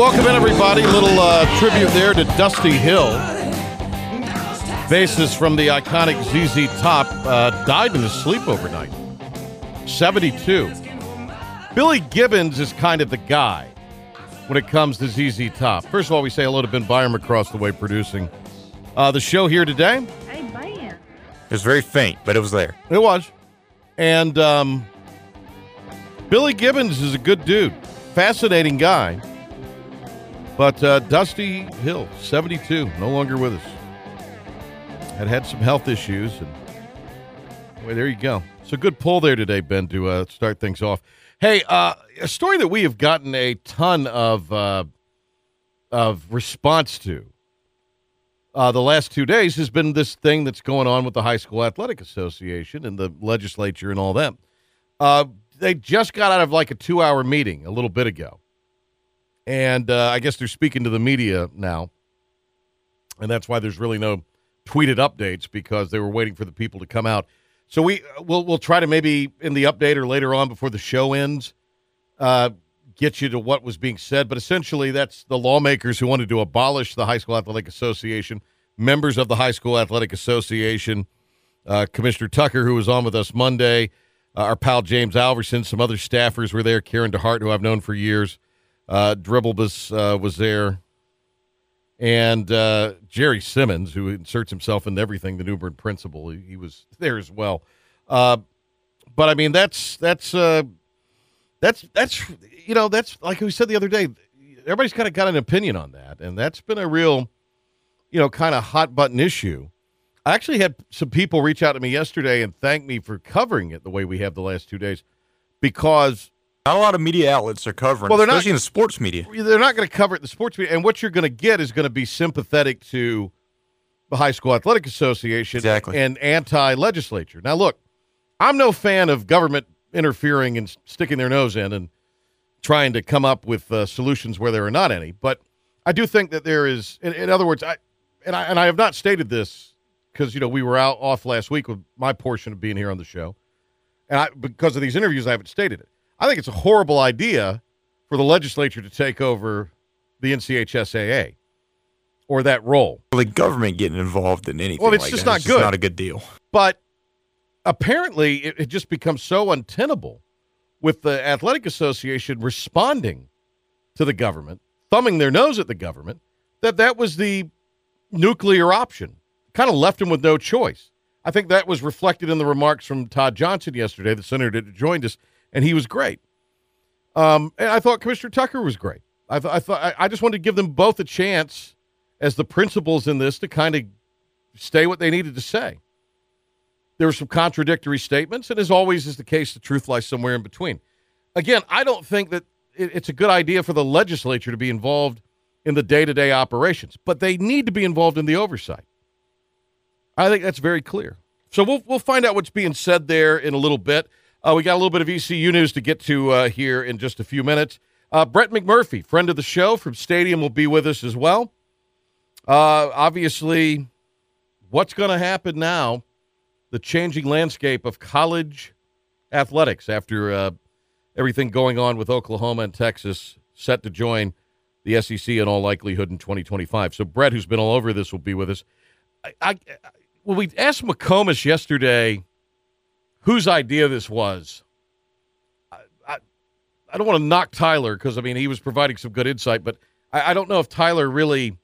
Welcome in, everybody. Little uh, tribute there to Dusty Hill. Bassist from the iconic ZZ Top uh, died in his sleep overnight. 72. Billy Gibbons is kind of the guy when it comes to ZZ Top. First of all, we say hello to Ben Byram across the way producing uh, the show here today. Hey, man. It was very faint, but it was there. It was. And um, Billy Gibbons is a good dude, fascinating guy. But uh, Dusty Hill, 72, no longer with us. Had had some health issues. And well, there you go. It's a good pull there today, Ben, to uh, start things off. Hey, uh, a story that we have gotten a ton of uh, of response to uh, the last two days has been this thing that's going on with the High School Athletic Association and the legislature and all that. Uh, they just got out of like a two hour meeting a little bit ago. And uh, I guess they're speaking to the media now. And that's why there's really no tweeted updates because they were waiting for the people to come out. So we we'll we'll try to maybe in the update or later on before the show ends, uh, get you to what was being said. But essentially, that's the lawmakers who wanted to abolish the High School Athletic Association, members of the High School Athletic Association, uh, Commissioner Tucker, who was on with us Monday, uh, our pal James Alverson, some other staffers were there, Karen DeHart, who I've known for years, uh, Dribblebus uh, was there, and uh, Jerry Simmons, who inserts himself into everything, the New Bern principal, he, he was there as well. Uh, but I mean, that's that's uh, that's that's you know that's like we said the other day. Everybody's kind of got an opinion on that, and that's been a real, you know, kind of hot button issue. I actually had some people reach out to me yesterday and thank me for covering it the way we have the last two days, because Not a lot of media outlets are covering, Well, they're not- especially in the sports media. they're not going to cover it in the sports media, and what you're going to get is going to be sympathetic to the High School Athletic Association Exactly. and anti-legislature. Now, look, I'm no fan of government interfering and sticking their nose in and trying to come up with uh, solutions where there are not any. But I do think that there is, in, in other words, I and I and I have not stated this because you know we were out off last week with my portion of being here on the show, and I because of these interviews I haven't stated it. I think it's a horrible idea for the legislature to take over the NCHSAA or that role. Well, the government getting involved in anything. Well, it's like just that not is good. not a good deal. But apparently, it, it just becomes so untenable with the athletic association responding to the government, thumbing their nose at the government, that that was the nuclear option. Kind of left them with no choice. I think that was reflected in the remarks from Todd Johnson yesterday, the senator that joined us, and he was great. Um, and I thought Commissioner Tucker was great. I, th- I thought I, just wanted to give them both a chance as the principals in this to kind of say what they needed to say. There were some contradictory statements, and as always is the case, the truth lies somewhere in between. Again, I don't think that it, it's a good idea for the legislature to be involved in the day to day operations, but they need to be involved in the oversight. I think that's very clear. So we'll we'll find out what's being said there in a little bit. Uh, we got a little bit of ECU news to get to uh, here in just a few minutes. Uh, Brett McMurphy, friend of the show from Stadium, will be with us as well. Uh, obviously, what's going to happen now? The changing landscape of college athletics after uh, everything going on with Oklahoma and Texas set to join the SEC in all likelihood in 2025. So Brett, who's been all over this, will be with us. I, I we asked McComas yesterday whose idea this was, I, I, I don't want to knock Tyler because I mean he was providing some good insight, but I, I don't know if Tyler really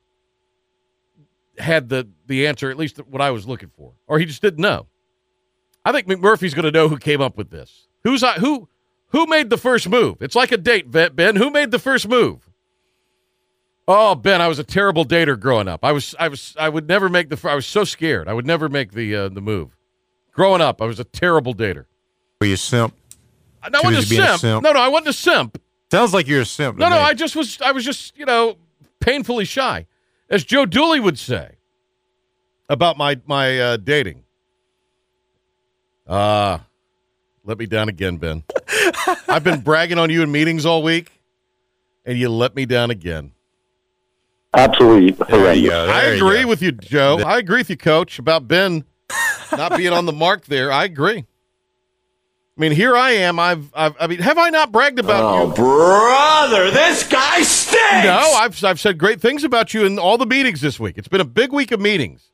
had the the answer, at least what I was looking for, or he just didn't know. I think McMurphy's going to know who came up with this. Who's I, who Who made the first move? It's like a date, Ben. Who made the first move? Oh, Ben, I was a terrible dater growing up. I was, I was, I would never make the. I was so scared. I would never make the uh, the move. Growing up, I was a terrible dater. Were you simp? No, I Too wasn't a busy a simp. simp. No, no, I wasn't a simp. Sounds like you're a simp. No, no, me. I just was. I was just, you know, painfully shy, as Joe Dooley would say about my my uh, dating. Uh let me down again, Ben. I've been bragging on you in meetings all week, and you let me down again. Absolutely There horrendous. I There you agree with you, Joe. I agree with you, Coach, about Ben not being on the mark there. I agree. I mean, here I am. I've, I've I mean, have I not bragged about you? Brother, this guy stinks! No, I've I've said great things about you in all the meetings this week. It's been a big week of meetings.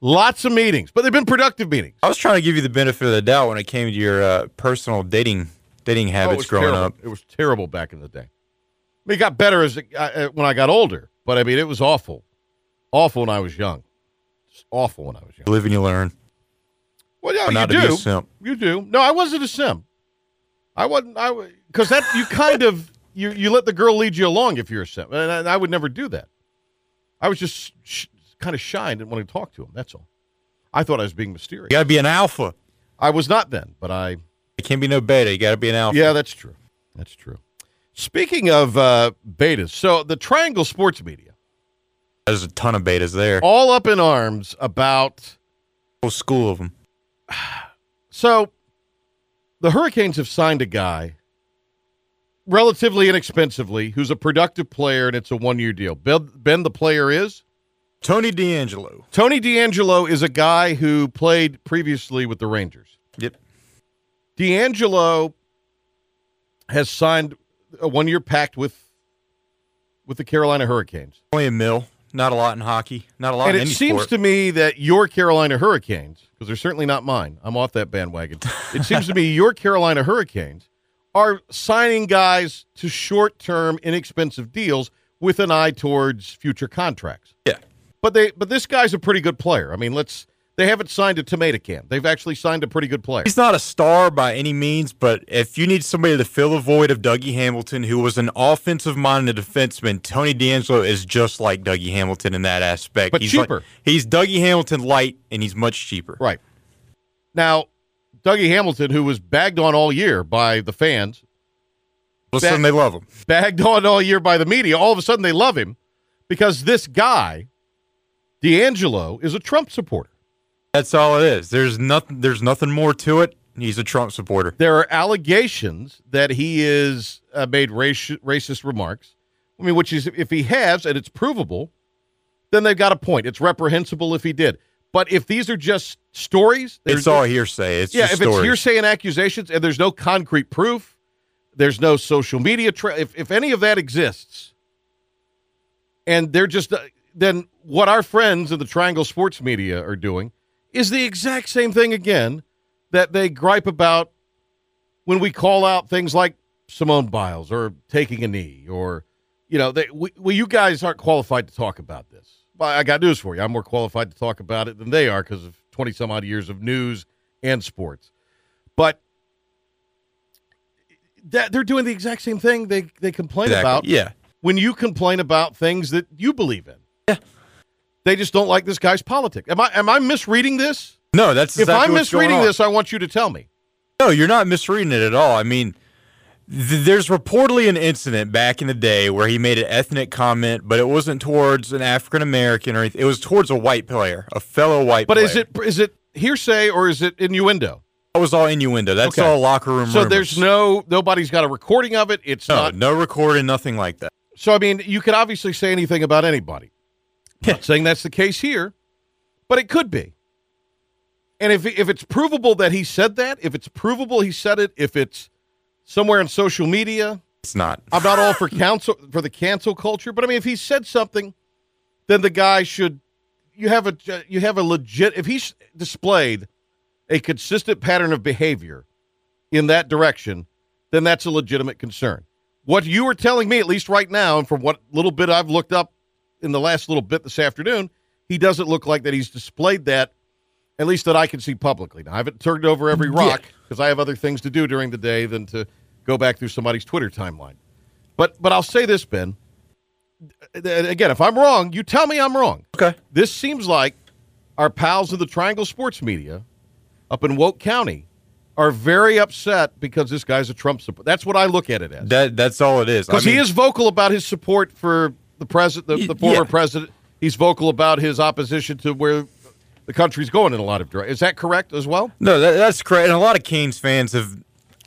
Lots of meetings, but they've been productive meetings. I was trying to give you the benefit of the doubt when it came to your uh, personal dating dating Oh, habits was growing terrible. up. It was terrible back in the day. I mean, it got better as it, uh, when I got older, but I mean, it was awful, awful when I was young. Awful when I was young. Live and you learn. Well, yeah, not you to be a do. simp. You do. No, I wasn't a simp. I wasn't. I because that you kind of you you let the girl lead you along if you're a simp, and I, and I would never do that. I was just sh- kind of shy and didn't want to talk to him. That's all. I thought I was being mysterious. You got to be an alpha. I was not then, but I. It can't be no beta. You got to be an alpha. Yeah, that's true. That's true. Speaking of uh, betas, so the Triangle Sports Media There's a ton of betas there. all up in arms about Whole school of them. So, the Hurricanes have signed a guy relatively inexpensively who's a productive player, and it's a one year deal. Ben, the player is? Tony DeAngelo. Tony DeAngelo is a guy who played previously with the Rangers. Yep. DeAngelo has signed a one year pact with with the Carolina Hurricanes. Only a mill. Not a lot in hockey. Not a lot and it seems sport. to me that your Carolina Hurricanes, because they're certainly not mine, I'm off that bandwagon. it seems to me your Carolina Hurricanes are signing guys to short term, inexpensive deals with an eye towards future contracts. yeah. But they, but this guy's a pretty good player. I mean, let's. They haven't signed a tomato can. They've actually signed a pretty good player. He's not a star by any means, but if you need somebody to fill the void of Dougie Hamilton, who was an offensive minded defenseman, Tony DeAngelo is just like Dougie Hamilton in that aspect. But he's like- cheaper. he's Dougie Hamilton light, and he's much cheaper. Right. Now, Dougie Hamilton, who was bagged on all year by the fans, All of a sudden, they love him. bagged on all year by the media. All of a sudden, they love him because this guy, DeAngelo, is a Trump supporter. That's all it is. There's nothing. There's nothing more to it. He's a Trump supporter. There are allegations that he is uh, made raci- racist remarks. I mean, which is if he has and it's provable, then they've got a point. It's reprehensible if he did. But if these are just stories, It's all hearsay. It's yeah. If it's hearsay and accusations, and there's no concrete proof, there's no social media. Tra- if if any of that exists, and they're just uh, then what our friends in the Triangle Sports Media are doing is the exact same thing again that they gripe about when we call out things like Simone Biles or taking a knee or you know they we, well you guys aren't qualified to talk about this. Well, I got news for you. I'm more qualified to talk about it than they are because of 20 some odd years of news and sports. But that they're doing the exact same thing they they complain Exactly. about Yeah. when you complain about things that you believe in. Yeah. They just don't like this guy's politics. Am I am I misreading this? No, that's exactly if I'm misreading this, I want you to tell me. No, you're not misreading it at all. I mean, th- there's reportedly an incident back in the day where he made an ethnic comment, but it wasn't towards an African American or anything. It was towards a white player, a fellow white But player. is it is it hearsay or is it innuendo? That was all innuendo. That's Okay. all locker room So rumors. there's no nobody's got a recording of it. It's no, not no recording, nothing like that. So I mean, you could obviously say anything about anybody. Not saying that's the case here, but it could be. And if if it's provable that he said that, if it's provable he said it, if it's somewhere in social media, It's not. I'm not all for council for the cancel culture, but I mean, if he said something, then the guy should. You have a you have a legit. If he's displayed a consistent pattern of behavior in that direction, then that's a legitimate concern. What you are telling me, at least right now, and from what little bit I've looked up in the last little bit this afternoon, he doesn't look like that he's displayed that At least that I can see publicly. Now, I haven't turned over every rock because I have other things to do during the day than to go back through somebody's Twitter timeline. But but I'll say this, Ben. Again, if I'm wrong, you tell me I'm wrong. Okay. This seems like our pals of the Triangle Sports Media up in Woke County are very upset because this guy's a Trump supporter. That's what I look at it as. That that's all it is. I Because he is vocal about his support for the president, the, the former yeah. president. He's vocal about his opposition to where the country's going in a lot of directions. Is that correct as well? No, that, that's correct. And a lot of Canes fans have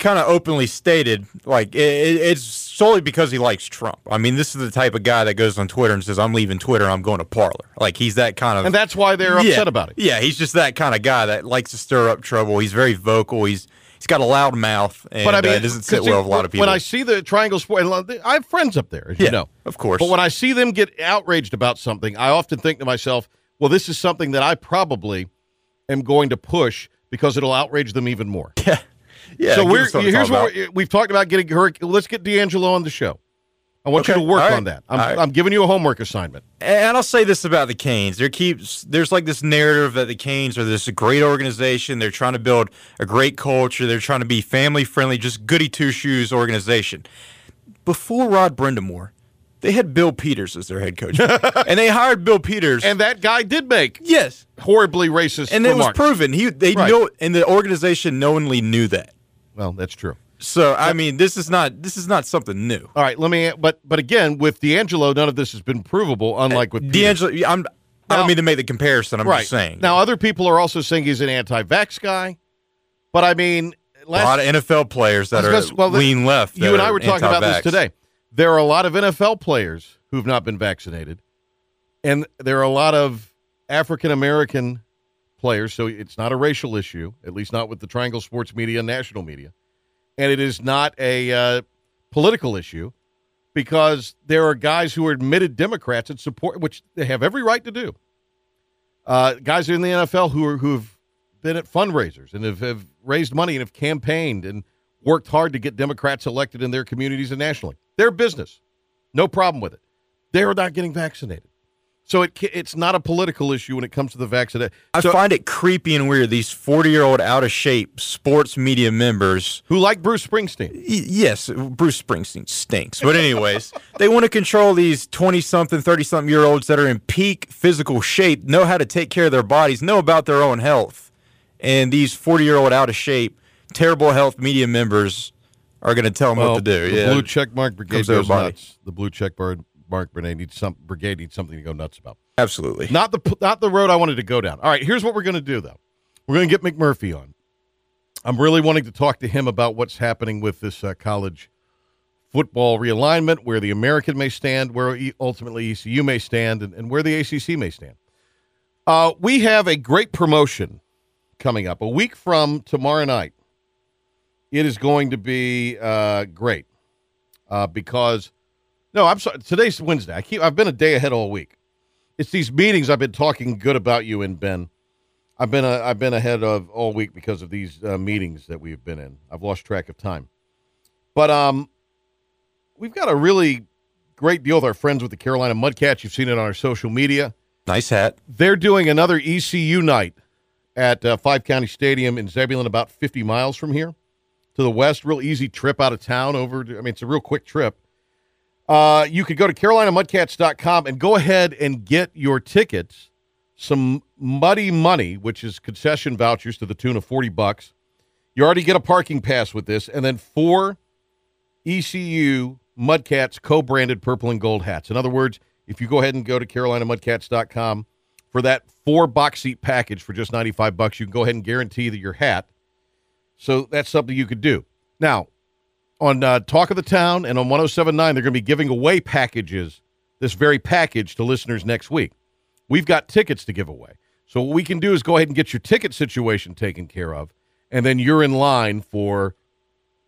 kind of openly stated like it, it, it's solely because he likes Trump. I mean, this is the type of guy that goes on Twitter and says, "I'm leaving Twitter. I'm going to Parler." Like he's that kind of. And that's why they're yeah, upset about it. Yeah, he's just that kind of guy that likes to stir up trouble. He's very vocal. He's he's got a loud mouth, and But I mean, uh, it doesn't sit well with a lot of people. When I see the Triangle Sport, I have friends up there, as you Yeah, know, of course. But when I see them get outraged about something, I often think to myself, "Well, this is something that I probably am going to push because it'll outrage them even more." yeah, yeah. so we're us something to here's what we're, we've talked about getting her. Let's get DeAngelo on the show. I want Okay, you to work right, on that. I'm, right. I'm giving you a homework assignment. And I'll say this about the Canes: there keeps there's like this narrative that the Canes are this great organization. They're trying to build a great culture. They're trying to be family friendly, just goody two shoes organization. Before Rod Brind'Amour, they had Bill Peters as their head coach, and they hired Bill Peters. And that guy did make yes, horribly racist and it was proven. He they Right. know, and the organization knowingly knew that. Well, that's true. So I mean, this is not this is not something new. All right, let me. But but again, with DeAngelo, none of this has been provable. Unlike with. DeAngelo, I'm. I don't mean to make the comparison. I'm right just saying. Now, other people are also saying he's an anti-vax guy, but I mean, a lot of NFL players that are well, lean left. You and I were talking about this today. There are a lot of NFL players who've not been vaccinated, and there are a lot of African American players. So it's not a racial issue, at least not with the Triangle Sports Media and national media, and it is not a uh, political issue because there are guys who are admitted Democrats and support, which they have every right to do. Uh, guys in the NFL who are who have been at fundraisers and have, have raised money and have campaigned and worked hard to get Democrats elected in their communities and nationally. Their business, no problem with it. They're not getting vaccinated, so it it's not a political issue when it comes to the vaccination. I find it creepy and weird. These 40 year old out of shape sports media members. who like Bruce Springsteen? y- Yes, Bruce Springsteen stinks. But, anyways, they want to control these 20 something, 30 something year olds that are in peak physical shape, know how to take care of their bodies, know about their own health. And these 40 year old out of shape, terrible health media members are going to tell them Well, what to do. The yeah. blue check mark brigade Comes to their goes nuts. The blue check bar- mark brigade needs some brigade needs something to go nuts about. Absolutely. Not the not the road I wanted to go down. All right, here's what we're going to do though. We're going to get McMurphy on. I'm really wanting to talk to him about what's happening with this uh, college football realignment, where the American may stand, where ultimately ECU may stand, and, and where the ACC may stand. Uh, we have a great promotion coming up a week from tomorrow night. It is going to be uh, great uh, because no, I'm sorry. Today's Wednesday. I keep. I've been a day ahead all week. It's these meetings I've been talking good about you and Ben. I've been a, I've been ahead of all week because of these uh, meetings that we've been in. I've lost track of time, but um, we've got a really great deal with our friends with the Carolina Mudcats. You've seen it on our social media. Nice hat. They're doing another ECU night at uh, Five County Stadium in Zebulon, about 50 miles from here to the west. Real easy trip out of town over. To, I mean, it's a real quick trip. Uh, you could go to CarolinaMudcats.com and go ahead and get your tickets. Some muddy money, which is concession vouchers to the tune of 40 bucks. You already get a parking pass with this, and then four ECU Mudcats co-branded purple and gold hats. In other words, if you go ahead and go to CarolinaMudcats.com for that four box seat package for just 95 bucks, you can go ahead and guarantee that your hat. So that's something you could do. Now, on uh, Talk of the Town and on 1079, they're going to be giving away packages, this very package to listeners next week. We've got tickets to give away. So what we can do is go ahead and get your ticket situation taken care of, and then you're in line for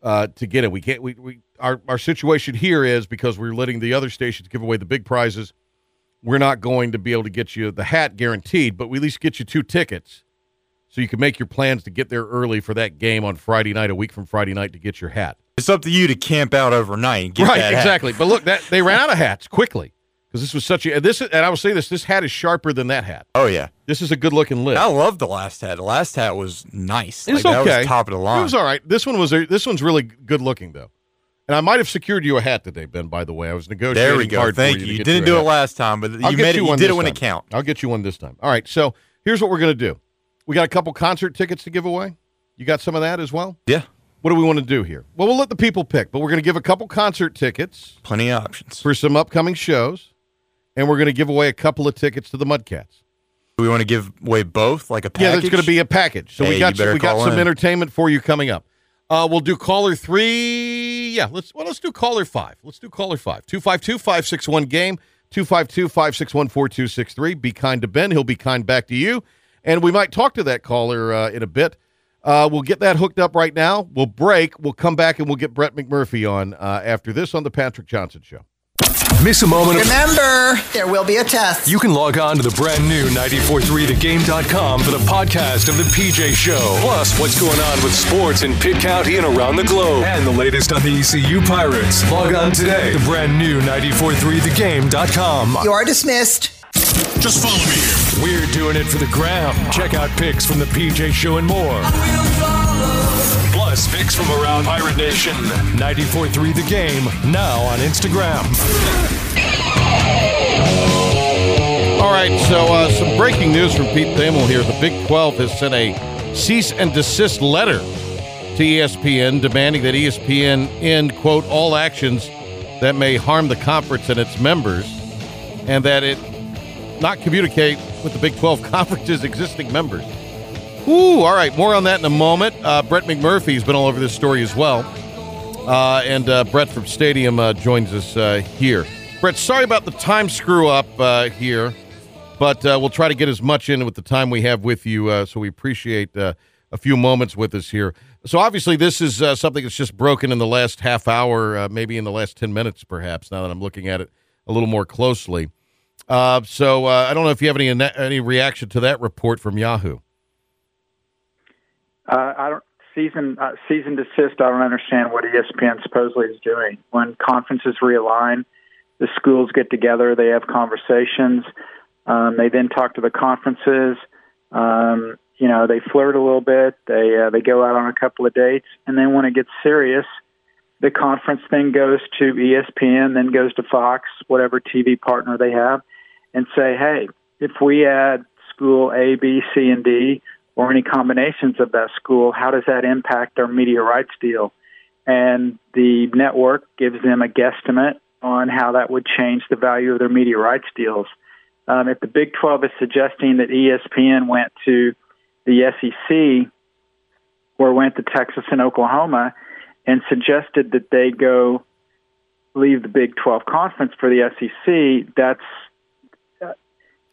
uh, to get it. We can't. We, we our our situation here is because we're letting the other stations give away the big prizes. We're not going to be able to get you the hat guaranteed, but we at least get you two tickets, so you can make your plans to get there early for that game on Friday night, a week from Friday night, to get your hat. It's up to you to camp out overnight and get right, exactly. But look, that they ran out of hats quickly because this was such a this. And I will say this: this hat is sharper than that hat. Oh yeah, This is a good looking lid. I love the last hat. The last hat was nice. It's like, okay. That was top of the line. It was all right. This one was a, this one's really good looking though. And I might have secured you a hat today, Ben. By the way, I was negotiating. there we go. hard Thank you. you. You didn't do it last time, but I'll you made you it. You one did it when time. it count. I'll get you one this time. All right. So here's what we're gonna do. We got a couple concert tickets to give away. You got some of that as well. Yeah, What do we want to do here? Well, we'll let the people pick, but we're going to give a couple concert tickets plenty of options. for some upcoming shows, and we're going to give away a couple of tickets to the Mudcats. Do we want to give away both, like a Yeah, package? there's going to be a package. So Hey, we got better we got some in. entertainment for you coming up. Uh, we'll do caller three. Yeah, let's well let's do caller five. Let's do caller five. 252-561 game. 252-561-4263. Be kind to Ben. He'll be kind back to you. And we might talk to that caller uh, in a bit. Uh, we'll get that hooked up right now. We'll break. We'll come back and we'll get Brett McMurphy on uh, after this on the Patrick Johnson Show. Miss a moment. Remember, there will be a test. You can log on to the brand new 943thegame.com for the podcast of the PJ Show. Plus, what's going on with sports in Pitt County and around the globe. And the latest on the ECU Pirates. Log on today. The brand new 943thegame.com. You are dismissed. Just follow me here. We're doing it for the gram. Check out pics from the PJ Show and more. Plus, pics from around Pirate Nation. 943 The Game, now on Instagram. All right, so uh, some breaking news from Pete Thamel here. The Big 12 has sent a cease and desist letter to ESPN demanding that ESPN end, quote, all actions that may harm the conference and its members, and that it not communicate with the Big 12 conference's existing members. Ooh, all right, more on that in a moment. Uh, Brett McMurphy's been all over this story as well. Uh, and uh, Brett from Stadium uh, joins us uh, here. Brett, sorry about the time screw up uh, here, but we'll try to get as much in with the time we have with you. So we appreciate a few moments with us here. So obviously, this is something that's just broken in the last half hour, maybe in the last ten minutes, perhaps. Now that I'm looking at it a little more closely, uh, so uh, I don't know if you have any any reaction to that report from Yahoo. Uh, I don't season uh, cease and desist. I don't understand what ESPN supposedly is doing. When conferences realign, the schools get together, they have conversations. Um, they then talk to the conferences. Um, you know, they flirt a little bit. They uh, they go out on a couple of dates, and then when it gets serious, the conference then goes to ESPN, then goes to Fox, whatever TV partner they have, and say, hey, if we add school A, B, C, and D, or any combinations of that school, how does that impact our media rights deal? And the network gives them a guesstimate on how that would change the value of their media rights deals. Um, if the Big 12 is suggesting that ESPN went to the SEC or went to Texas and Oklahoma and suggested that they go leave the Big 12 conference for the SEC, that's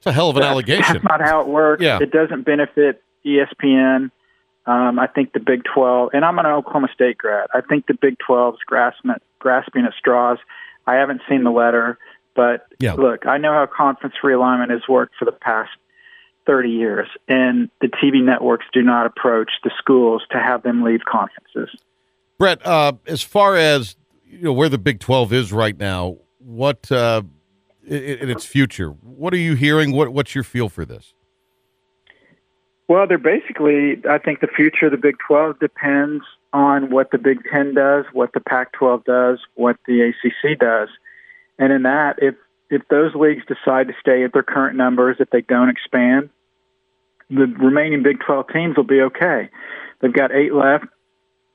It's a hell of an that's- allegation. That's not how it works. Yeah. It doesn't benefit ESPN. Um, I think the Big 12, and I'm an Oklahoma State grad. I think the Big 12's grasping at, grasping at straws. I haven't seen the letter, but Yeah. look, I know how conference realignment has worked for the past 30 years, and the TV networks do not approach the schools to have them leave conferences. Brett, uh, as far as you know, where the Big Twelve is right now, what uh, in, its future, what are you hearing? What what's your feel for this? Well, they're basically, I think the future of the Big 12 depends on what the Big 10 does, what the Pac 12 does, what the ACC does. And in that, if, if those leagues decide to stay at their current numbers, if they don't expand, the remaining Big 12 teams will be okay. They've got eight left.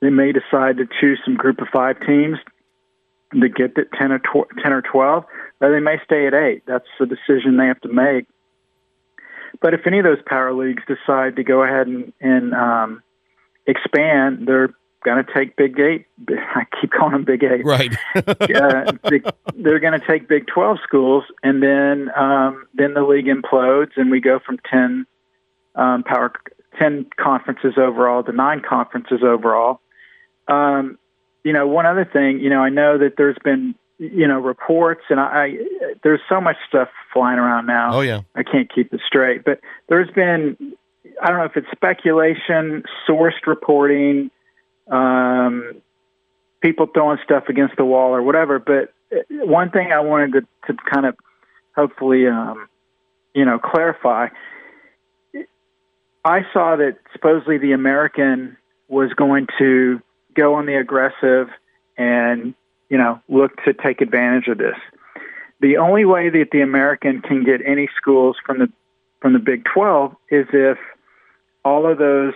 They may decide to choose some group of five teams to get to 10 or, tw- 10 or 12, or they may stay at eight. That's a decision they have to make. But if any of those power leagues decide to go ahead and, and um, expand, they're going to take Big Eight. I keep calling them Big Eight. Right. uh, they're going to take Big Twelve schools, and then um, then the league implodes, and we go from ten um, power ten conferences overall to nine conferences overall. Um, you know, one other thing, you know, I know that there's been you know reports, and I, I there's so much stuff flying around now. oh yeah. I can't keep it straight. But there's been, I don't know if it's speculation, sourced reporting, um, people throwing stuff against the wall or whatever. But one thing I wanted to, to kind of hopefully, um, you know, clarify. I saw that supposedly the American was going to go on the aggressive and you know look to take advantage of this. The only way that the American can get any schools from the from the Big 12 is if all of those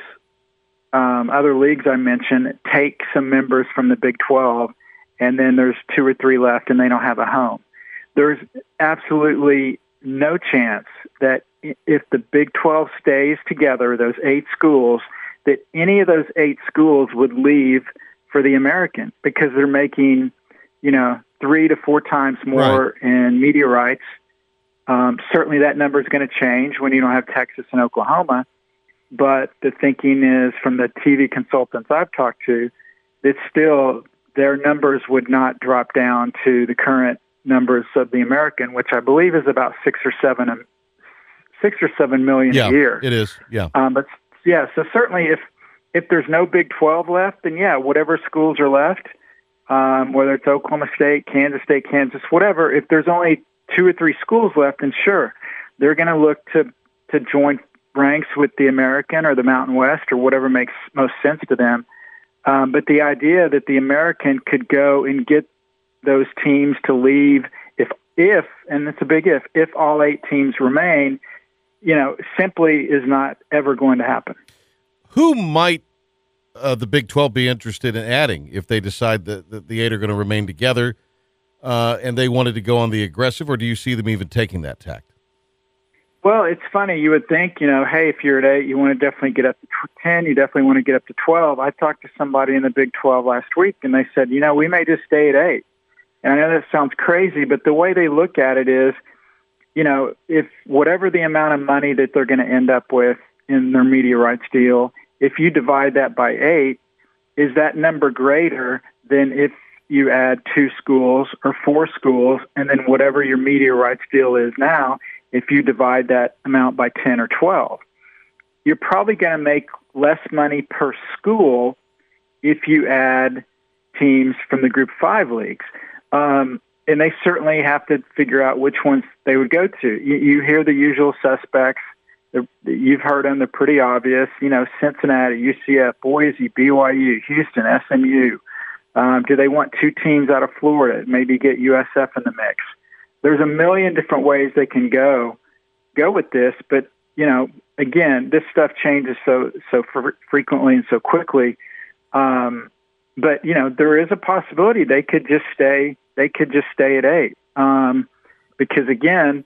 um, other leagues I mentioned take some members from the Big 12, and then there's two or three left, and they don't have a home. There's absolutely no chance that if the Big 12 stays together, those eight schools, that any of those eight schools would leave for the American because they're making, you know, three to four times more in media rights. Um, certainly, that number is going to change when you don't have Texas and Oklahoma. But the thinking is from the TV consultants I've talked to that still their numbers would not drop down to the current numbers of the American, which I believe is about six or seven, um, six or seven million Yeah, a year. it is. Yeah. Um, but yeah, so certainly if if there's no Big 12 left, then yeah, whatever schools are left, um, whether it's Oklahoma State, Kansas State, Kansas, whatever, if there's only two or three schools left, then sure, they're going to look to to join ranks with the American or the Mountain West or whatever makes most sense to them. Um, but the idea that the American could go and get those teams to leave if if and it's a big if if all eight teams remain, you know, simply is not ever going to happen. Who might uh, the Big 12 be interested in adding if they decide that, that the eight are going to remain together uh, and they wanted to go on the aggressive, or do you see them even taking that tact? Well, it's funny. You would think, you know, hey, if you're at eight, you want to definitely get up to 10. You definitely want to get up to 12. I talked to somebody in the Big 12 last week, and they said, you know, we may just stay at eight. And I know that sounds crazy, but the way they look at it is, you know, if whatever the amount of money that they're going to end up with in their media rights deal, if you divide that by eight, is that number greater than if you add two schools or four schools, and then whatever your media rights deal is now, if you divide that amount by 10 or 12? You're probably going to make less money per school if you add teams from the Group 5 leagues. Um, and they certainly have to figure out which ones they would go to. You, you hear the usual suspects. You've heard them. They're pretty obvious. You know, Cincinnati, UCF, Boise, BYU, Houston, SMU. Um, do they want two teams out of Florida? Maybe get USF in the mix. There's a million different ways they can go go with this, but you know, again, this stuff changes so so fr- frequently and so quickly. Um, but you know, there is a possibility they could just stay. They could just stay at eight um, because again,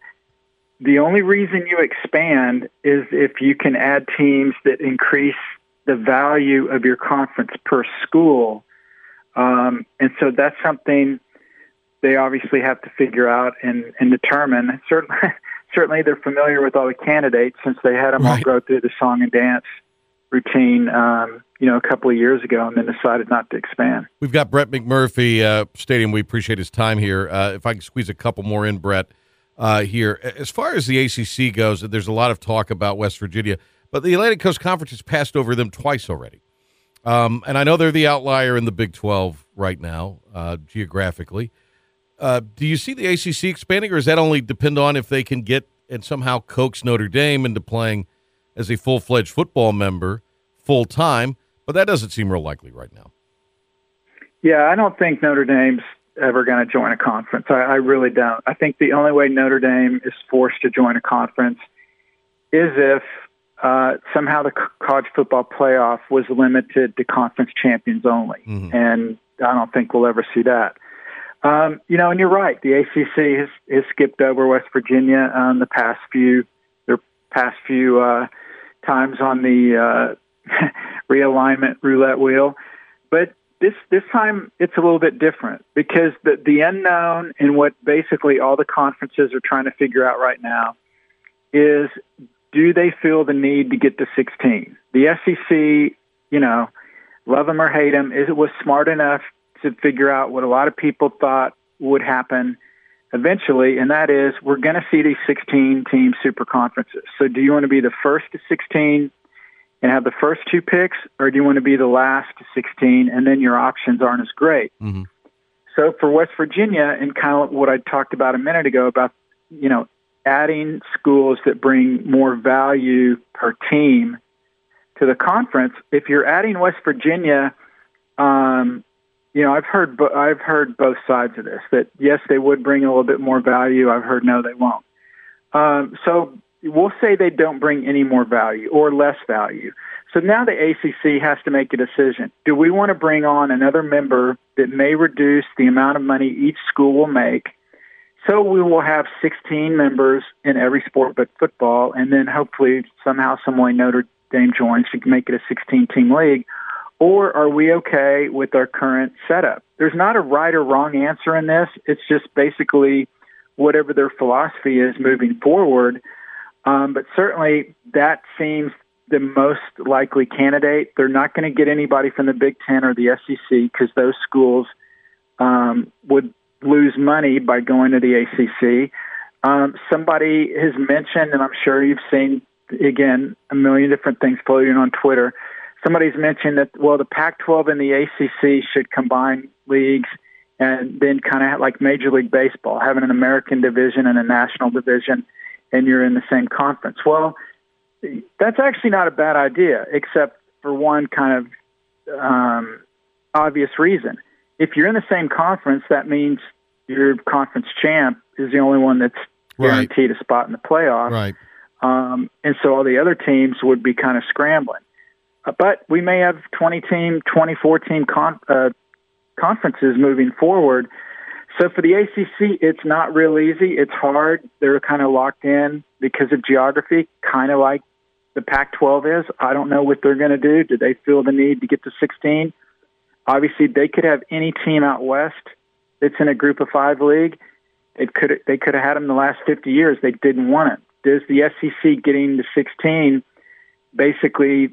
the only reason you expand is if you can add teams that increase the value of your conference per school. Um, and so that's something they obviously have to figure out and, and determine. Certainly, certainly they're familiar with all the candidates since they had them all go through the song and dance routine, um, you know, a couple of years ago, and then decided not to expand. We've got Brett McMurphy, uh, Stadium. We appreciate his time here. Uh, if I can squeeze a couple more in, Brett, uh, here. As far as the ACC goes, there's a lot of talk about West Virginia, but the Atlantic Coast Conference has passed over them twice already. Um, and I know they're the outlier in the Big 12 right now, uh, geographically. Uh, do you see the ACC expanding, or does that only depend on if they can get and somehow coax Notre Dame into playing as a full fledged football member full time? But that doesn't seem real likely right now. Yeah, I don't think Notre Dame's ever going to join a conference. I, I really don't. I think the only way Notre Dame is forced to join a conference is if uh, somehow the college football playoff was limited to conference champions only, and I don't think we'll ever see that. Um, you know, and you're right. The ACC has, has skipped over West Virginia um, the past few their past few uh, times on the uh, realignment roulette wheel, but this this time it's a little bit different because the the unknown and what basically all the conferences are trying to figure out right now is do they feel the need to get to 16? The SEC, you know, love them or hate them, is it was smart enough to figure out what a lot of people thought would happen eventually, and that is we're going to see these 16 team super conferences. So do you want to be the first to 16 and have the first two picks, or do you want to be the last 16 and then your options aren't as great? Mhm. So for West Virginia, and kind of what I talked about a minute ago about you know, adding schools that bring more value per team to the conference. If you're adding West Virginia, um, you know, I've heard bo- I've heard both sides of this. That yes, they would bring a little bit more value. I've heard no, they won't. Um, so we'll say they don't bring any more value or less value. So now the ACC has to make a decision. Do we want to bring on another member that may reduce the amount of money each school will make? So we will have 16 members in every sport but football, and then hopefully somehow, some way, Notre Dame joins to make it a 16 team league. Or are we okay with our current setup? There's not a right or wrong answer in this. It's just basically whatever their philosophy is moving forward. Um, but certainly that seems the most likely candidate. They're not going to get anybody from the Big Ten or the SEC because those schools um, would lose money by going to the ACC. Um, somebody has mentioned, and I'm sure you've seen again a million different things floating on Twitter. Somebody's mentioned that well, the Pac-12 and the ACC should combine leagues and then kind of like Major League Baseball, having an American division and a national division, and you're in the same conference. Well, that's actually not a bad idea, except for one kind of um, obvious reason. If you're in the same conference, that means your conference champ is the only one that's Right. guaranteed a spot in the playoff. Right. Um, and so all the other teams would be kind of scrambling. Uh, but we may have 20 team, 24 team con- uh, conferences moving forward. So for the ACC, it's not real easy. It's hard. They're kind of locked in because of geography, kind of like the Pac 12 is. I don't know what they're going to do. Do they feel the need to get to 16? Obviously, they could have any team out west that's in a group of five league. It could they could have had them the last 50 years. They didn't want it. Does the SEC getting to 16 basically,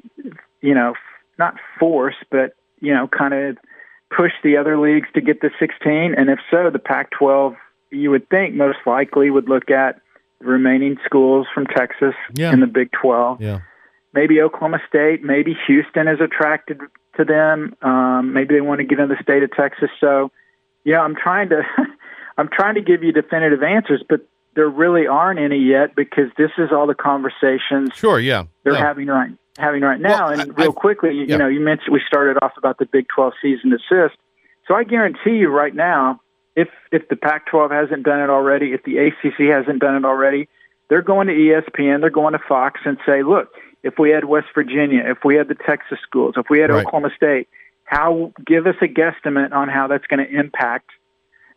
you know, not force, but you know, kind of push the other leagues to get to 16? And if so, the Pac-12, you would think most likely would look at the remaining schools from Texas Yeah. in the Big 12 Yeah. maybe Oklahoma State, maybe Houston is attracted to them. Um, maybe they want to get in the state of Texas. So, yeah, I'm trying to, I'm trying to give you definitive answers, but there really aren't any yet because this is all the conversations Sure. Yeah. they're Yeah. having right having right now. Well, and I- real I- quickly, you, yeah. you know, you mentioned we started off about the Big 12 season assist. So I guarantee you right now, if if the Pac-12 hasn't done it already, if the ACC hasn't done it already, they're going to ESPN, they're going to Fox, and say, look, if we had West Virginia, if we had the Texas schools, if we had Right. Oklahoma State, how give us a guesstimate on how that's going to impact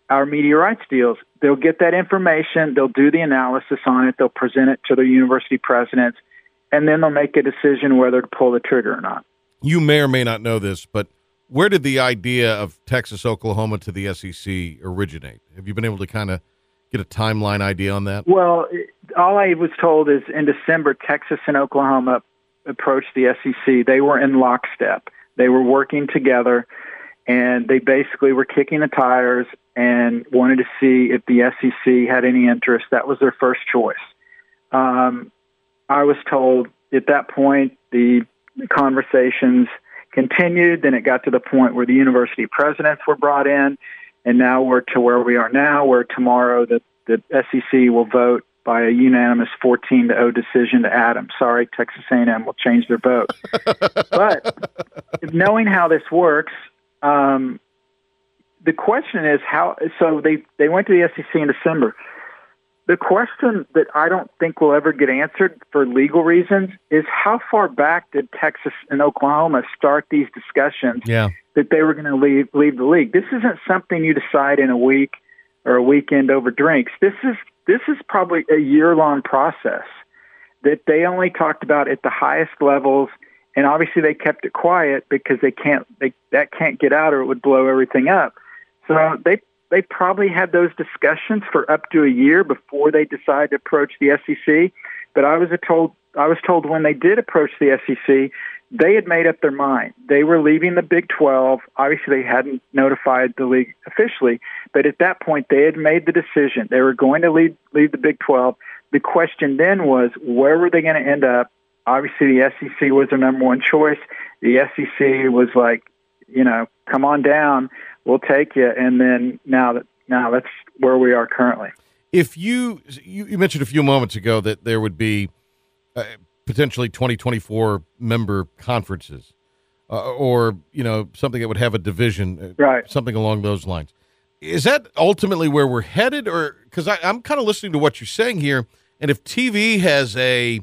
our media rights deals. They'll get that information, they'll do the analysis on it, they'll present it to the university presidents, and then they'll make a decision whether to pull the trigger or not. You may or may not know this, but where did the idea of Texas, Oklahoma to the SEC originate? Have you been able to kind of get a timeline idea on that? Well, all I was told is in December, Texas and Oklahoma approached the SEC. They were in lockstep. They were working together, and they basically were kicking the tires and wanted to see if the SEC had any interest. That was their first choice. Um, I was told at that point the conversations continued. Then it got to the point where the university presidents were brought in, and now we're to where we are now, where tomorrow the, the SEC will vote by a unanimous 14 to 0 decision to add them. Sorry, Texas A&M will change their vote. but knowing how this works, um, the question is how. So they they went to the SEC in December. The question that I don't think will ever get answered for legal reasons is how far back did Texas and Oklahoma start these discussions Yeah. that they were going to leave leave the league. This isn't something you decide in a week or a weekend over drinks. This is this is probably a year long process that they only talked about at the highest levels, and obviously they kept it quiet because they can't they that can't get out or it would blow everything up. So they they probably had those discussions for up to a year before they decided to approach the SEC. But I was told I was told when they did approach the SEC, they had made up their mind. They were leaving the Big 12. Obviously, they hadn't notified the league officially, but at that point, they had made the decision. They were going to leave, leave the Big 12. The question then was, where were they going to end up? Obviously, the SEC was their number one choice. The SEC was like, you know, come on down, we'll take you. And then now that now that's where we are currently. if you, you mentioned a few moments ago that there would be uh, potentially 2024 member conferences uh, or you know something that would have a division uh, Right. something along those lines is that ultimately where we're headed or because i'm kind of listening to what you're saying here and if tv has a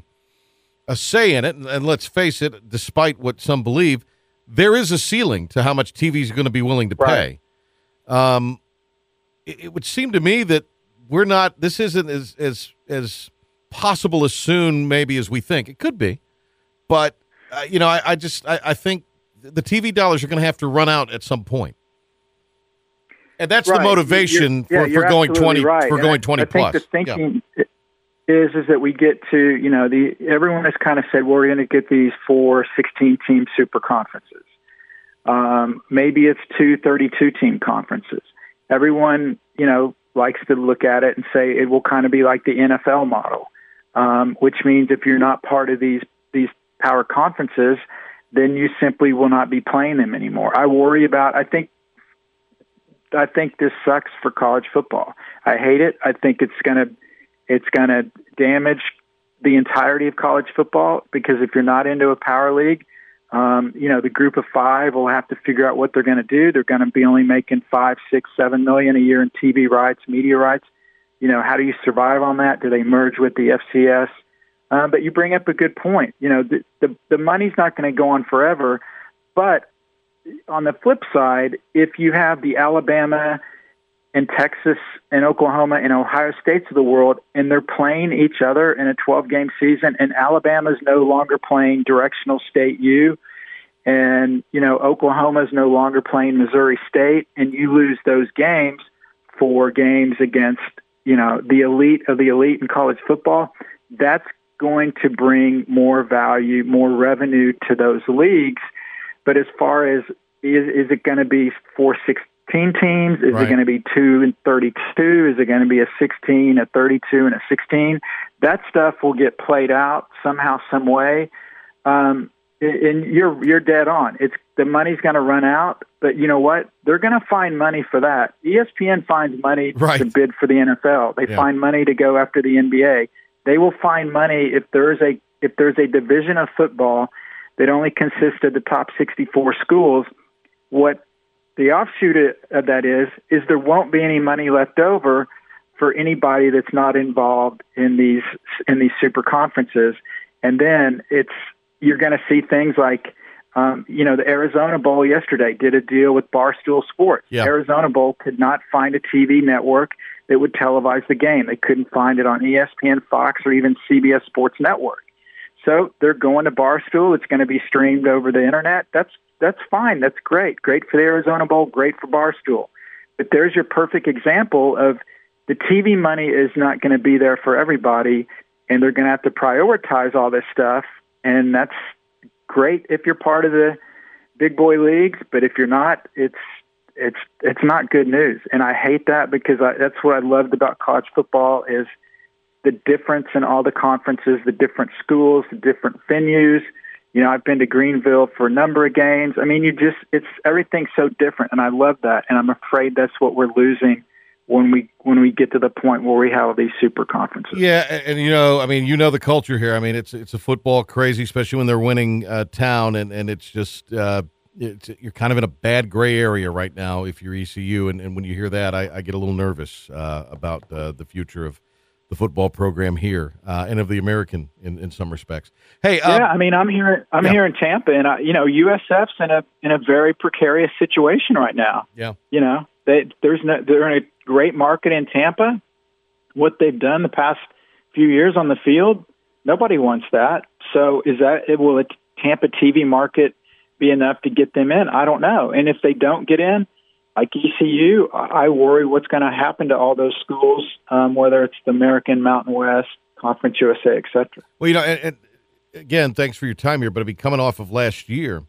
a say in it and, and let's face it despite what some believe there is a ceiling to how much tv is going to be willing to pay Right. um, it, it would seem to me that we're not. This isn't as as as possible as soon, maybe as we think. It could be, but uh, you know, I, I just I, I think the TV dollars are going to have to run out at some point, and that's Right. the motivation You're- yeah, for, for going twenty right. for And going I- twenty plus. The Yeah. Is is that we get to you know the everyone has kind of said we're going to get these four 16 team super conferences. Um, maybe it's two 32 team conferences. Everyone you know likes to look at it and say it will kind of be like the NFL model, um, which means if you're not part of these these power conferences, then you simply will not be playing them anymore. I worry about. I think I think this sucks for college football. I hate it. I think it's gonna it's gonna damage the entirety of college football because if you're not into a power league, um, you know the group of five will have to figure out what they're going to do. They're going to be only making five, six, seven million a year in TV rights, media rights. You know, how do you survive on that? Do they merge with the FCS? Um, but you bring up a good point. You know, the the, the money's not going to go on forever, but on the flip side, if you have the Alabama and Texas and Oklahoma and Ohio states of the world, and they're playing each other in a 12 game season, and Alabama's no longer playing directional state U, and you know Oklahoma's no longer playing Missouri State, and you lose those games for games against you know the elite of the elite in college football, that's going to bring more value, more revenue to those leagues. But as far as is, is it going to be four sixteen teams? Is Right. it going to be two and 32? Is it going to be a 16, a 32, and a 16? That stuff will get played out somehow, some way. Um, and you're you're dead on. It's the money's going to run out, but you know what? They're going to find money for that. ESPN finds money Right. to bid for the NFL. They Yeah. find money to go after the NBA. They will find money if there's a if there's a division of football that only consists of the top 64 schools. What the offshoot of that is is there won't be any money left over for anybody that's not involved in these in these super conferences, and then it's you're going to see things like. Um, you know, the Arizona Bowl yesterday did a deal with Barstool Sports. Arizona Bowl could not find a TV network that would televise the game. They couldn't find it on ESPN, Fox, or even CBS Sports Network. So they're going to Barstool. It's going to be streamed over the internet. That's that's fine. That's great. Great for the Arizona Bowl. Great for Barstool. But there's your perfect example of the TV money is not going to be there for everybody, and they're going to have to prioritize all this stuff. And that's great if you're part of the big boy leagues. But if you're not, it's it's it's not good news. And I hate that because I, that's what I loved about college football is the difference in all the conferences, the different schools, the different venues. You know, I've been to Greenville for a number of games. I mean, you just it's everything's so different, and I love that. And I'm afraid that's what we're losing when we when we get to the point where we have these super conferences. Yeah, and, and, you know, I mean, you know the culture here. I mean, it's it's a football crazy, especially when they're winning uh, town, and and it's just uh, it's, you're kind of in a bad gray area right now if you're ECU, and, and when you hear that, I, I get a little nervous uh, about uh, the future of the football program here uh, and of the American in, in some respects. Hey, um, yeah, I mean, I'm here. I'm yeah. here in Tampa, and I, you know, USF's in a in a very precarious situation right now. yeah, You know, they there's no they're in a great market in Tampa. What they've done the past few years on the field, nobody wants that. So is that it will a Tampa TV market be enough to get them in? I don't know. And if they don't get in, like ECU, I worry what's going to happen to all those schools, um, whether it's the American Mountain West, Conference USA, et cetera. Well, you know, and, and again, thanks for your time here. But I mean, coming off of last year,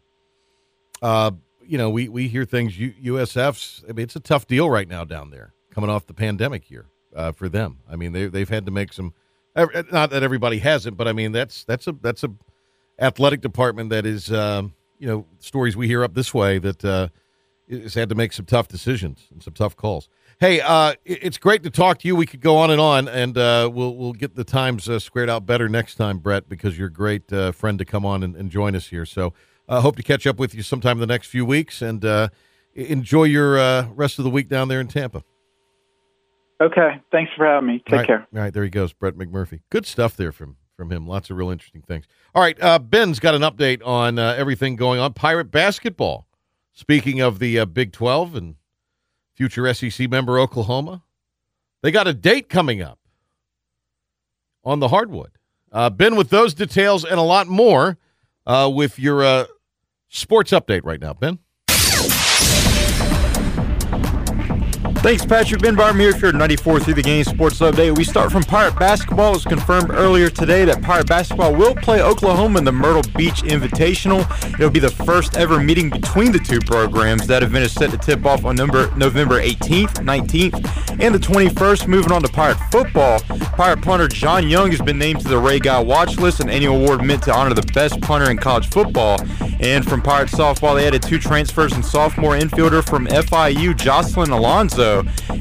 uh, you know, we we hear things. USF's. I mean, it's a tough deal right now down there, coming off the pandemic year uh, for them. I mean, they they've had to make some. Not that everybody hasn't, but I mean, that's that's a that's a athletic department that is, um, you know, stories we hear up this way that uh, has had to make some tough decisions and some tough calls. Hey, uh, it's great to talk to you. We could go on and on, and uh, we'll we'll get the times uh, squared out better next time, Brett, because you're a great uh, friend to come on and, and join us here. So, I uh, hope to catch up with you sometime in the next few weeks, and uh, enjoy your uh, rest of the week down there in Tampa. Okay. Thanks for having me. Take All right. care. All right, there he goes, Brett McMurphy. Good stuff there from from him. Lots of real interesting things. All right, uh, Ben's got an update on uh, everything going on. Pirate basketball. Speaking of the uh, Big Twelve and future SEC member Oklahoma, they got a date coming up on the hardwood. Uh, ben, with those details and a lot more, uh, with your uh, sports update right now, Ben. Thanks, Patrick Ben Barm here for 94 through the game sports update. We start from Pirate basketball. It was confirmed earlier today that Pirate basketball will play Oklahoma in the Myrtle Beach Invitational. It'll be the first ever meeting between the two programs. That event is set to tip off on number, November 18th, 19th, and the 21st. Moving on to Pirate football, Pirate punter John Young has been named to the Ray Guy watch list, an annual award meant to honor the best punter in college football. And from Pirate softball, they added two transfers and sophomore infielder from FIU, Jocelyn Alonzo,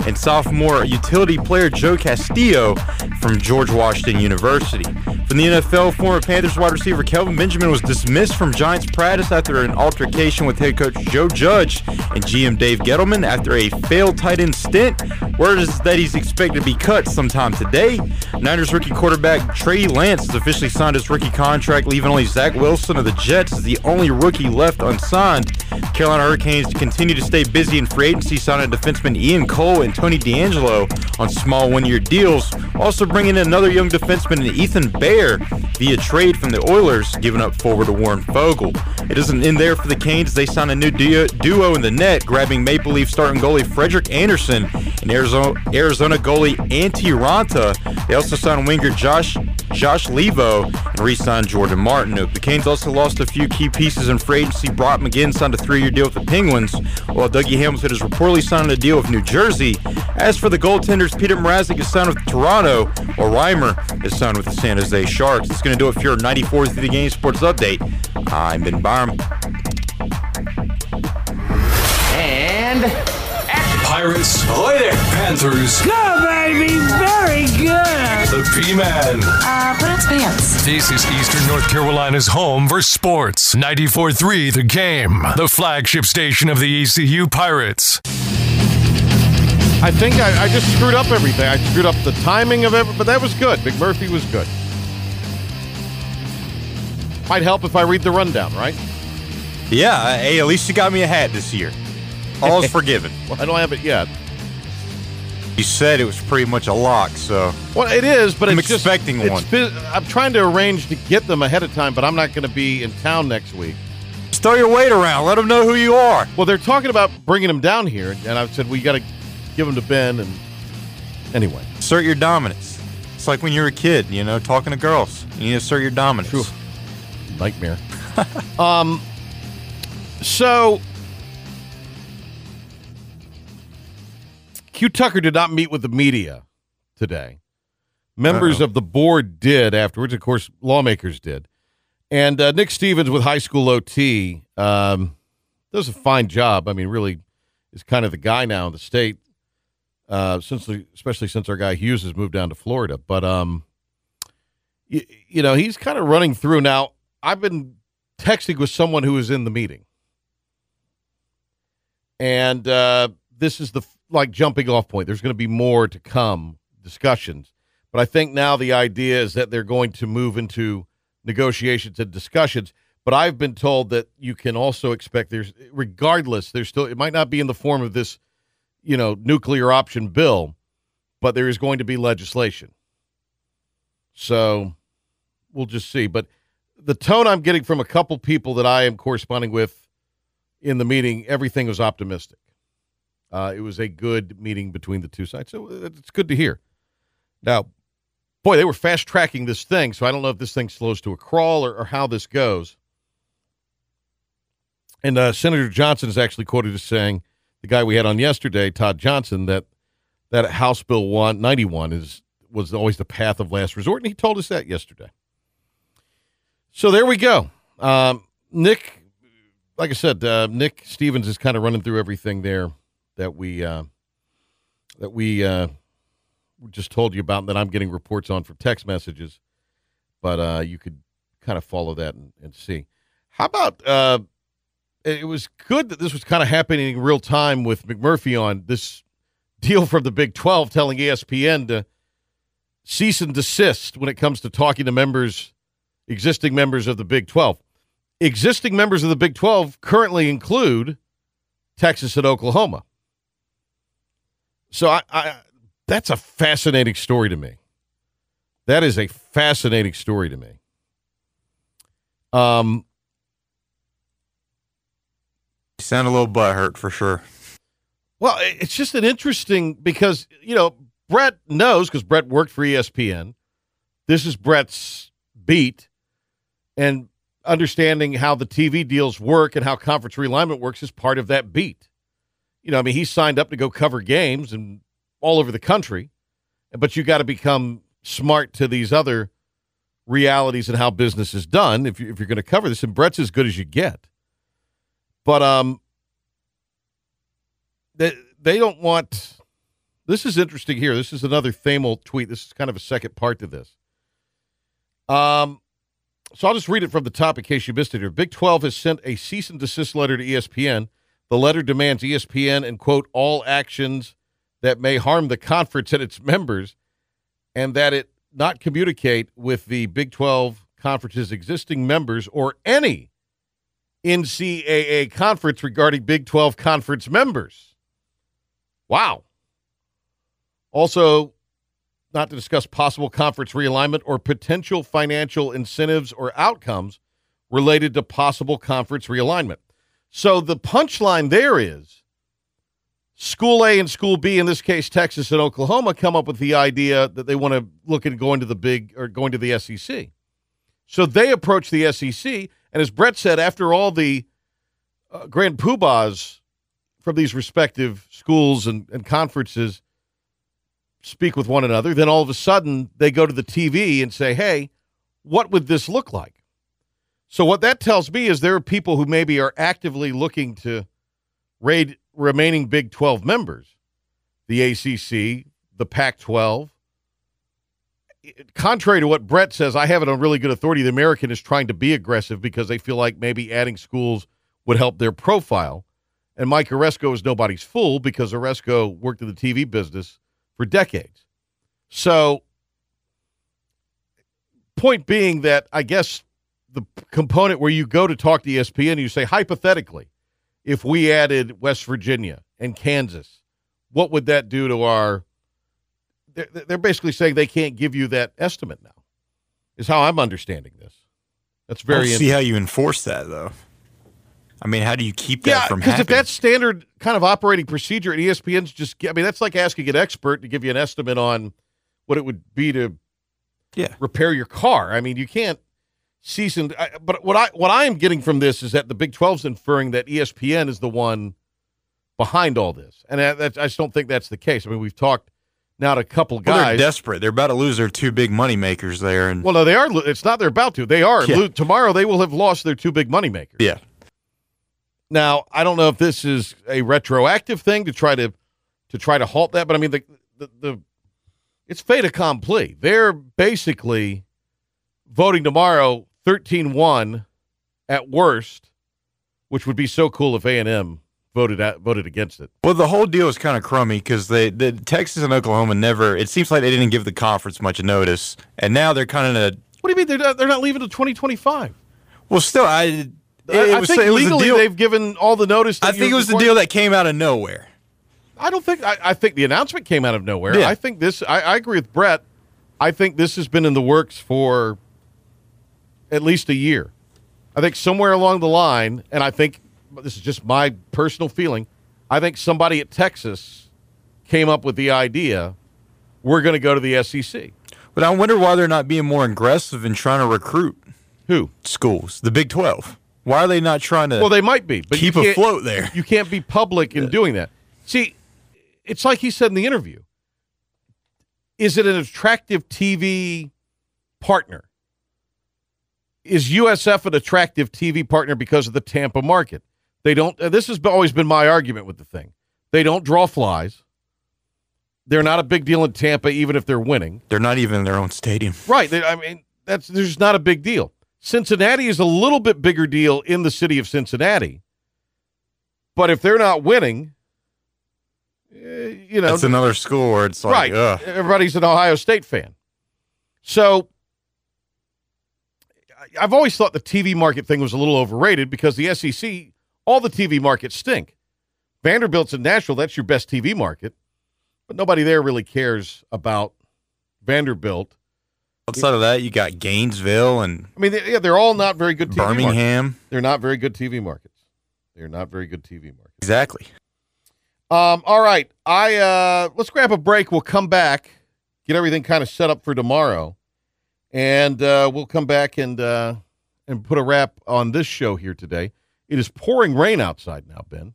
and sophomore utility player Joe Castillo from George Washington University. From the NFL, former Panthers wide receiver Kelvin Benjamin was dismissed from Giants practice after an altercation with head coach Joe Judge and GM Dave Gettleman after a failed tight end stint. Word is that he's expected to be cut sometime today. Niners rookie quarterback Trey Lance has officially signed his rookie contract, leaving only Zach Wilson of the Jets as the only rookie left unsigned. Carolina Hurricanes continue to stay busy in free agency, signing defenseman Ian Cole and Tony DeAngelo on small one-year deals. Also bringing in another young defenseman, in Ethan Bear, via trade from the Oilers, giving up forward to Warren Foegele. It doesn't end there for the Canes. They sign a new duo, duo in the net, grabbing Maple Leaf starting goalie Frederik Andersen and Arizona, Arizona goalie Antti Raanta. They also signed winger Josh Josh Leivo and re-signed Jordan Martinook. The Canes also lost a few key pieces in free agency. Brock McGinn signed a three-year deal with the Penguins, while Dougie Hamilton is reportedly signed a deal with New Jersey. As for the goaltenders, Petr Mrazek is signed with Toronto, while Reimer is signed with the San Jose Sharks. That's going to do it for your 94 through the game sports update. I'm Ben Barham. Pirates, ahoy there. Panthers, good, baby. Very good. the P-Man. Uh, put on pants. This is Eastern North Carolina's home for sports. 94.3 The Game, the flagship station of the ECU Pirates. I think I, I just screwed up everything. I screwed up the timing of it, but that was good. McMurphy was good. Might help if I read the rundown, right? Yeah, hey, at least you got me a hat this year. All's forgiven. Well, I don't have it yet. You said it was pretty much a lock, so Well, it is, but I'm it's expecting it's one. bu- I'm trying to arrange to get them ahead of time, but I'm not going to be in town next week. just throw your weight around. Let them know who you are. Well, they're talking about bringing them down here, and I've said we got to give them to Ben. And anyway, Assert your dominance. It's like when you're a kid, you know, talking to girls. You need to assert your dominance. True. nightmare. um, so Q Tucker did not meet with the media today. Members Uh-oh. of the board did afterwards. Of course, lawmakers did. And uh, Nick Stevens with high school OT um, does a fine job. I mean, really is kind of the guy now in the state, uh, since the, especially since our guy Hughes has moved down to Florida. But um, you, you know, he's kind of running through now. I've been texting with someone who was in the meeting, and uh, this is the like jumping off point. There's going to be more to come discussions, but I think now the idea is that they're going to move into negotiations and discussions. But I've been told that you can also expect there's, regardless, there's still it might not be in the form of this, you know, nuclear option bill, but there is going to be legislation. So we'll just see. But the tone I'm getting from a couple people that I am corresponding with in the meeting, everything was optimistic. Uh, it was a good meeting between the two sides, so it's good to hear. Now, boy, they were fast tracking this thing, so I don't know if this thing slows to a crawl or, or how this goes. And uh, Senator Johnson is actually quoted as saying, the guy we had on yesterday, Todd Johnson, that that House Bill 1, 91 is was always the path of last resort, and he told us that yesterday. So there we go. Um, Nick, like I said, uh, Nick Stevens is kind of running through everything there that we uh, that we uh, just told you about that I'm getting reports on from text messages. But uh, you could kind of follow that and, and see. How about uh, it was good that this was kind of happening in real time with McMurphy on this deal from the Big 12 telling ESPN to cease and desist when it comes to talking to members, existing members of the Big 12. Existing members of the Big 12 currently include Texas and Oklahoma. So I, I that's a fascinating story to me. That is a fascinating story to me. Um, You sound a little butthurt for sure. Well, it's just an interesting because you know Brett knows because Brett worked for ESPN. This is Brett's beat, and understanding how the TV deals work and how conference realignment works is part of that beat. You know, I mean, he signed up to go cover games and all over the country, but you got to become smart to these other realities and how business is done if, you, if you're going to cover this. And Brett's as good as you get, but um, they they don't want. This is interesting here. This is another Thamel tweet. This is kind of a second part to this. Um, so I'll just read it from the top in case you missed it here. Big 12 has sent a cease and desist letter to ESPN. The letter demands ESPN and quote all actions that may harm the conference and its members, and that it not communicate with the Big 12 conference's existing members or any NCAA conference regarding Big 12 conference members. Wow. Also, not to discuss possible conference realignment or potential financial incentives or outcomes related to possible conference realignment. So the punchline there is School A and School B, in this case, Texas and Oklahoma, come up with the idea that they want to look at going to the big or going to the SEC. So they approach the SEC, and as Brett said, after all the uh, grand poobahs from these respective schools and, and conferences speak with one another, then all of a sudden they go to the TV and say, hey, what would this look like? So what that tells me is there are people who maybe are actively looking to raid remaining Big 12 members, the ACC, the Pac 12. Contrary to what Brett says, I have it on really good authority. The American is trying to be aggressive because they feel like maybe adding schools would help their profile. And Mike Aresco is nobody's fool because Oresco worked in the TV business for decades. So, point being that I guess the component where you go to talk to ESPN and you say, hypothetically, if we added West Virginia and Kansas, what would that do to our? They're, they're basically saying they can't give you that estimate now, is how I'm understanding this. That's very see how you enforce that though. I mean, how do you keep that from happening? yeah, from because if that's standard kind of operating procedure at E ESPN's, just I mean that's like asking an expert to give you an estimate on what it would be to yeah. repair your car. I mean, you can't I, but what I what I am getting from this is that the Big 12's inferring that ESPN is the one behind all this, and I, I just don't think that's the case. I mean, we've talked now to a couple Well, they're guys. desperate. They're about to lose their two big money makers there, and well, no, they are. It's not they're about to. They are. Yeah. Lo- Tomorrow they will have lost their two big money makers. yeah, Now, I don't know if this is a retroactive thing to try to to try to halt that, but I mean the the, the it's fait accompli. They're basically voting tomorrow 13-1 at worst, which would be so cool if A&M voted voted against it. Well, the whole deal is kind of crummy because they, the Texas and Oklahoma never. It seems like they didn't give the conference much notice, and now they're kind of. a. What do you mean they're not, they're not leaving until 2025? Well, still, I. It, I, I was, think legally they've given all the notice. I think it was the deal that came out of nowhere. I don't think. I, I think the announcement came out of nowhere. Yeah. I think this. I, I agree with Brett. I think this has been in the works for at least a year. I think somewhere along the line, and I think this is just my personal feeling. I think somebody at Texas came up with the idea. We're going to go to the SEC. But I wonder why they're not being more aggressive in trying to recruit Who? schools, the Big Twelve. Why are they not trying to? Well, they might be, but keep afloat there. You can't be public in doing that. See, it's like he said in the interview. Is it an attractive TV partner? Is USF an attractive TV partner because of the Tampa market? They don't. uh, This has always been my argument with the thing. They don't draw flies. They're not a big deal in Tampa, even if they're winning. They're not even in their own stadium. Right. They, I mean, that's there's not a big deal. Cincinnati is a little bit bigger deal in the city of Cincinnati. But if they're not winning, eh, you know, That's another school where it's like, right. ugh. Everybody's an Ohio State fan. So I've always thought the TV market thing was a little overrated because the SEC, all the TV markets stink. Vanderbilt's in Nashville, that's your best TV market. But nobody there really cares about Vanderbilt. Outside of that, you got Gainesville and I mean, they, yeah, they're all not very good TV markets. Birmingham. They're not very good TV markets. They're not very good TV markets. Exactly. Um, all right. I uh let's grab a break. We'll come back, get everything kind of set up for tomorrow. And uh we'll come back and uh and put a wrap on this show here today. It is pouring rain outside now, Ben.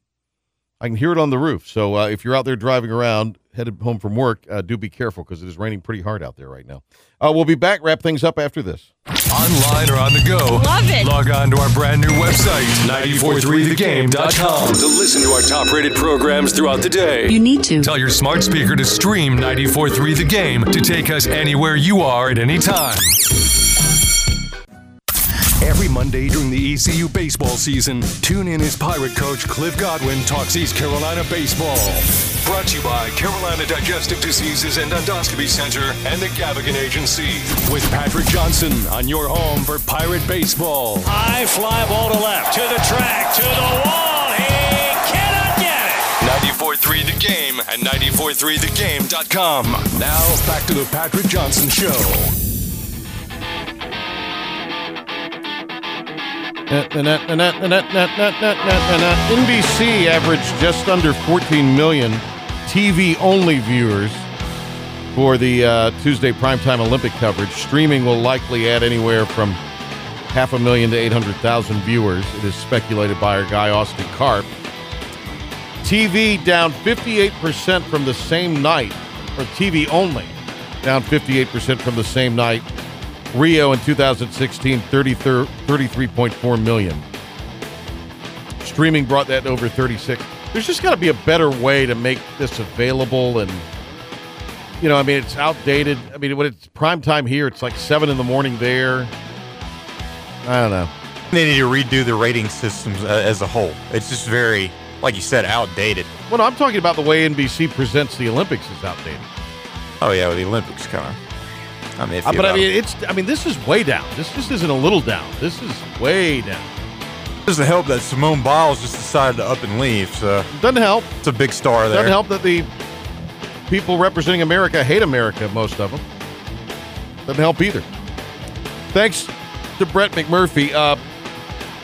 I can hear it on the roof. So uh, if you're out there driving around, headed home from work, uh, do be careful because it is raining pretty hard out there right now. Uh, we'll be back. Wrap things up after this. Online or on the go. Love it. Log on to our brand new website, 943thegame.com, to listen to our top rated programs throughout the day. You need to. Tell your smart speaker to stream 943 The Game to take us anywhere you are at any time. Every Monday during the ECU baseball season, tune in as Pirate coach Cliff Godwin talks East Carolina baseball. Brought to you by Carolina Digestive Diseases and Endoscopy Center and the Gavigan Agency. With Patrick Johnson on your home for Pirate baseball. High fly ball to left, to the track, to the wall. He cannot get it. 94.3 The Game and 94.3thegame.com. Now back to the Patrick Johnson Show. NBC averaged just under 14 million TV only viewers for the uh, Tuesday primetime Olympic coverage. Streaming will likely add anywhere from half a million to 800,000 viewers. It is speculated by our guy Austin Karp. TV down 58% from the same night, or TV only, down 58% from the same night. Rio in 2016, 30, 33.4 million. Streaming brought that over 36. There's just got to be a better way to make this available. And, you know, I mean, it's outdated. I mean, when it's prime time here, it's like 7 in the morning there. I don't know. They need to redo the rating systems uh, as a whole. It's just very, like you said, outdated. Well, no, I'm talking about the way NBC presents the Olympics is outdated. Oh yeah, with the Olympics coming. I'm iffy Uh, but I mean, it. it's. I mean, this is way down. This just isn't a little down. This is way down. It doesn't help that Simone Biles just decided to up and leave. So Doesn't help. it's a big star there. Doesn't help that the people representing America hate America. Most of them. Doesn't help either. Thanks to Brett McMurphy. Uh,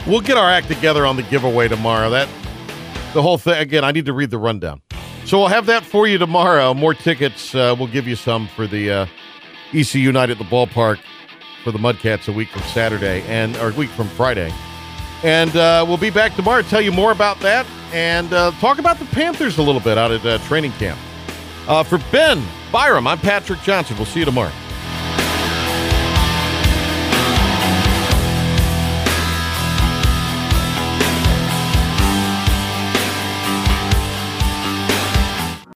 we'll get our act together on the giveaway tomorrow. That the whole thing. Again, I need to read the rundown. So we'll have that for you tomorrow. More tickets. Uh, we'll give you some for the uh, ECU night at the ballpark for the Mudcats a week from Saturday and or a week from Friday. And uh, we'll be back tomorrow to tell you more about that and uh, talk about the Panthers a little bit out at uh, training camp. Uh, for Ben Byram, I'm Patrick Johnson. We'll see you tomorrow.